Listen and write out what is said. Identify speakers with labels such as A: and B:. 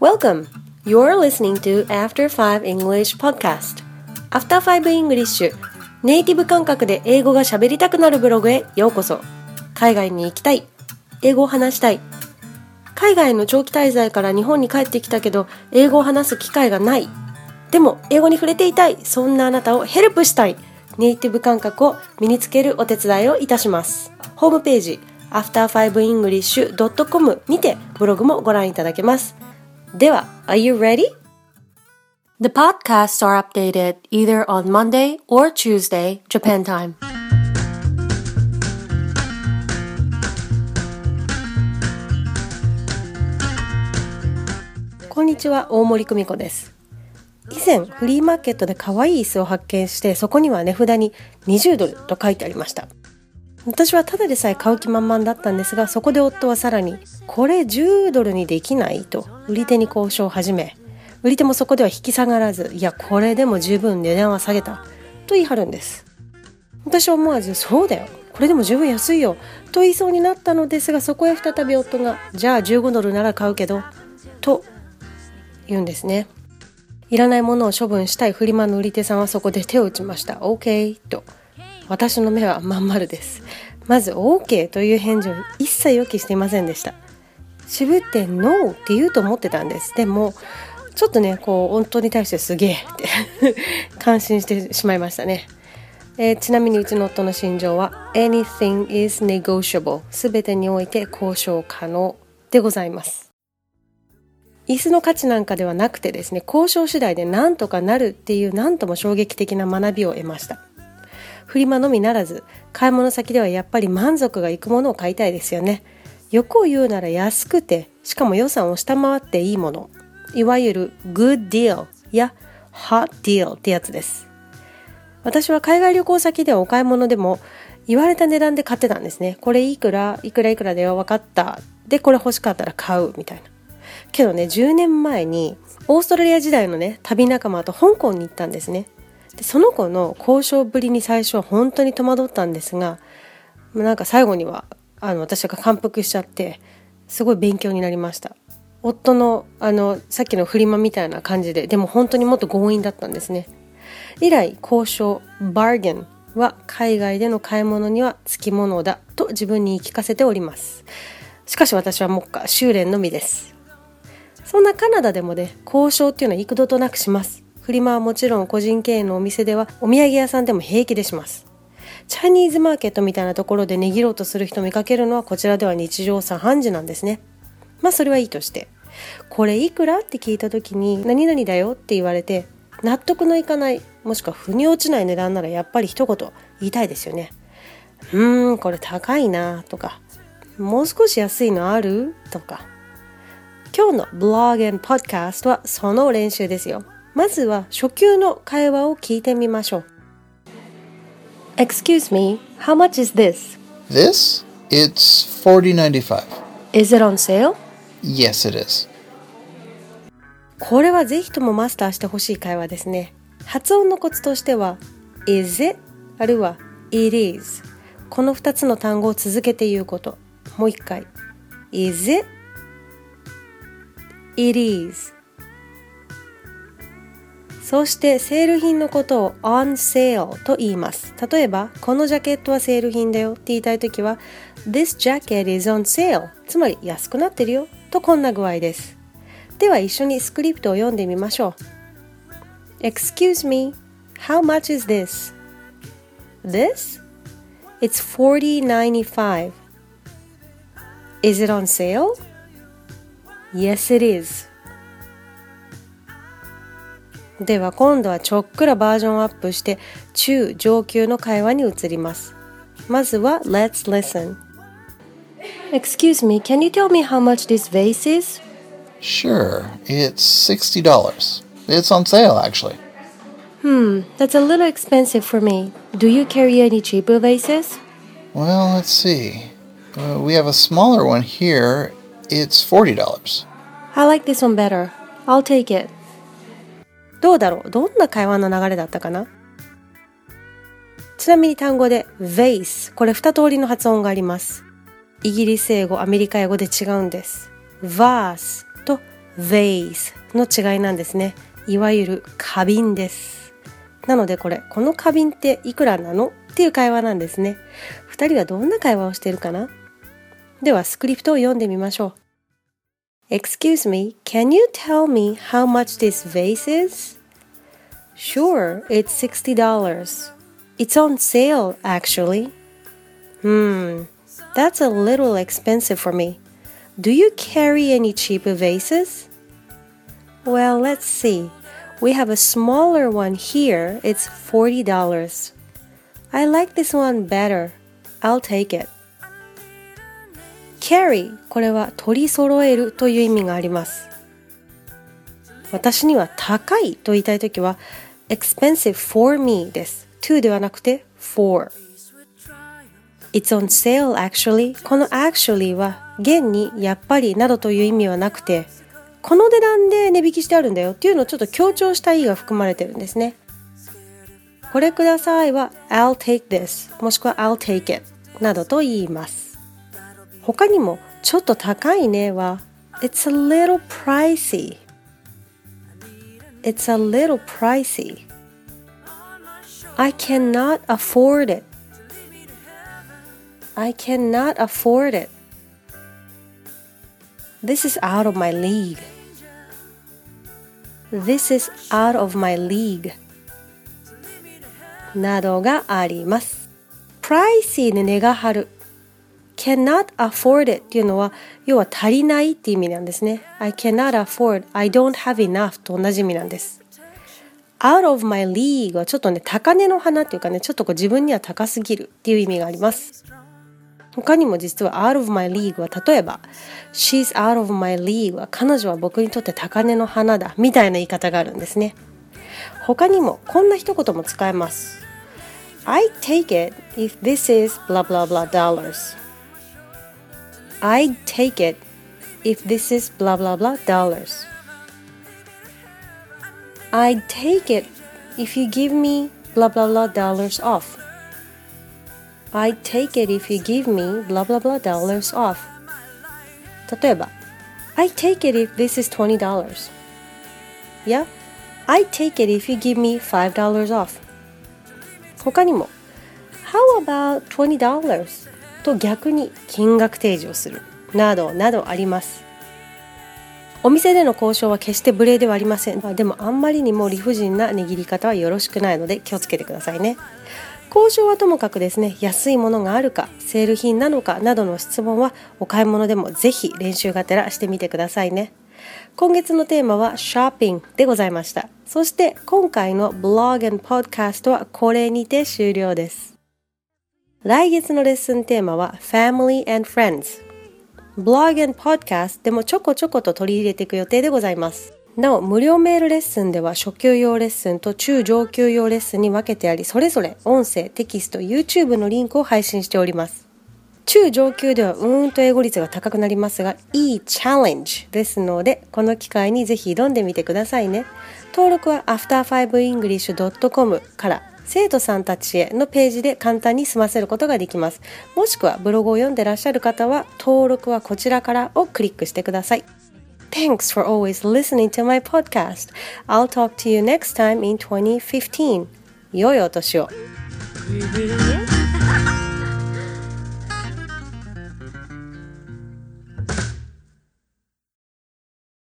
A: Welcome! You're listening to After 5 English Podcast. After 5 English ネイティブ感覚で英語が喋りたくなるブログへようこそ。海外に行きたい。英語を話したい。海外の長期滞在から日本に帰ってきたけど、英語を話す機会がない。でも、英語に触れていたい。そんなあなたをヘルプしたい。ネイティブ感覚を身につけるお手伝いをいたします。ホームページ、after5english.com にてブログもご覧いただけます。では、Are you ready? The podcasts are updated either on Monday or Tuesday, Japan time. こんにちは、大森久美子です。以前、フリーマーケットで可愛い椅子を発見して、そこには値札に20ドルと書いてありました。私はただでさえ買う気満々だったんですがそこで夫はさらに「これ10ドルにできない?」と売り手に交渉を始め売り手もそこでは引き下がらず「いやこれでも十分値段は下げた」と言い張るんです。私は思わず「そうだよこれでも十分安いよ」と言いそうになったのですがそこへ再び夫が「じゃあ15ドルなら買うけど」と言うんですね。いらないものを処分したいフリマの売り手さんはそこで手を打ちました。OK と。私の目はまん丸です。まず OK という返事を一切予期していませんでした。渋って NO って言うと思ってたんです。でも、ちょっとね、こう、本当に対してすげえって 感心してしまいましたね。えー、ちなみにうちの夫の心情は Anything is negotiable すべてにおいて交渉可能でございます。椅子の価値なんかではなくてですね、交渉次第で何とかなるっていう何とも衝撃的な学びを得ました。フリマのみならず買い物先ではやっぱり満足がいくものを買いたいですよね。欲を言うなら安くてしかも予算を下回っていいもの。いわゆる good deal や hot deal ってやつです。私は海外旅行先ではお買い物でも言われた値段で買ってたんですね。これいくらいくらいくらでよ分かった。でこれ欲しかったら買うみたいな。けどね10年前にオーストラリア時代のね旅仲間と香港に行ったんですね。でその子の交渉ぶりに最初は本当に戸惑ったんですがなんか最後にはあの私が感服しちゃってすごい勉強になりました。夫のあのさっきのフリマみたいな感じででも本当にもっと強引だったんですね。以来交渉バーゲンは海外での買い物にはつきものだと自分に言い聞かせております。しかし私は目下修練のみです。そんなカナダでもね交渉っていうのは幾度となくします。フリマはもちろん個人経営のお店ではお土産屋さんでも平気でします。チャイニーズマーケットみたいなところで値切ろうとする人見かけるのはこちらでは日常茶飯事なんですね。まあそれはいいとして。これいくらって聞いた時に何々だよって言われて納得のいかないもしくは腑に落ちない値段ならやっぱり一言言いたいですよね。うーんこれ高いなとかもう少し安いのあるとか今日のブログ and podcast はその練習ですよ。まずは初級の会話を聞いてみましょう。これはぜひともマスターしてほしい会話ですね。発音のコツとしてはこの2つの単語を続けて言うこと。もう一回。Is it? It そしてセール品のことを on sale と言います。例えば、このジャケットはセール品だよって言いたいときは This jacket is on sale つまり安くなってるよとこんな具合です。では一緒にスクリプトを読んでみましょう。Excuse me, how much is this? This? It's $40.95. Is it on sale? Yes, it is. では今度はちょっくらバージョンアップして中上級の会話に移りますまずは Let's listen Excuse me, can you tell me how much this vase is?
B: Sure, it's $60. It's on sale actually.
A: Hmm, that's a little expensive for me. Do you carry any cheaper vases?
B: Well, let's see. Uh, we have a smaller one here. It's $40.
A: I like this one better. I'll take it. どうだろう？どんな会話の流れだったかな？ちなみに単語で vase これ二通りの発音があります。イギリス英語、アメリカ英語で違うんです。vase と vase の違いなんですね。いわゆる花瓶です。なのでこれこの花瓶っていくらなの？っていう会話なんですね。2人はどんな会話をしているかな？ではスクリプトを読んでみましょう。Excuse me, can you tell me how much this vase is? Sure, it's $60. It's on sale, actually. Hmm, that's a little expensive for me. Do you carry any cheaper vases? Well, let's see. We have a smaller one here. It's $40. I like this one better. I'll take it. Carry これは取り揃えるという意味があります。私には高いと言いたいときは expensive for me です。to ではなくて for。It's on sale actually この actually は現にやっぱりなどという意味はなくてこの値段で値引きしてあるんだよっていうのをちょっと強調した意が含まれてるんですね。これくださいは I'll take this もしくは I'll take it などと言います。他にもちょっと高いねは It's a little pricey It's a little pricey I cannot afford it I cannot afford it This is out of my league This is out of my league などがあります。プライシーで値が張る Cannot afford it っていうのは要は足りないっていう意味なんですね。I cannot afford, I don't have enough と同じ意味なんです。out of my league はちょっとね高値の花っていうかねちょっとこう自分には高すぎるっていう意味があります。他にも実は out of my league は例えば she's out of my league は彼女は僕にとって高値の花だみたいな言い方があるんですね。他にもこんな一言も使えます。I take it if this is blah blah blah dollars I'd take it if this is blah blah blah dollars. I'd take it if you give me blah blah blah dollars off. I'd take it if you give me blah blah blah dollars off. 例えば I'd take it if this is $20. Yeah, I'd take it if you give me $5 off. 他にも How about $20? と逆に金額提示をするなどなどあります。お店での交渉は決して無礼ではありません。でもあんまりにも理不尽な握り方はよろしくないので気をつけてくださいね。交渉はともかくですね安いものがあるかセール品なのかなどの質問はお買い物でもぜひ練習がてらしてみてくださいね。今月のテーマはショッピングでございました。そして今回のブログ and podcast はこれにて終了です。来月のレッスンテーマは Family and Friends。ブログ and Podcast でもちょこちょこと取り入れていく予定でございます。なお、無料メールレッスンでは初級用レッスンと中上級用レッスンに分けてあり、それぞれ音声、テキスト、YouTube のリンクを配信しております。中上級ではうーんと英語率が高くなりますが、いいチャレンジですので、この機会にぜひ挑んでみてくださいね。登録は after5english.com から生徒さんたちへのページで簡単に済ませることができます。もしくはブログを読んでらっしゃる方は登録はこちらからをクリックしてください。Thanks for always listening to my podcast. I'll talk to you next time in 2015. 良いお年を。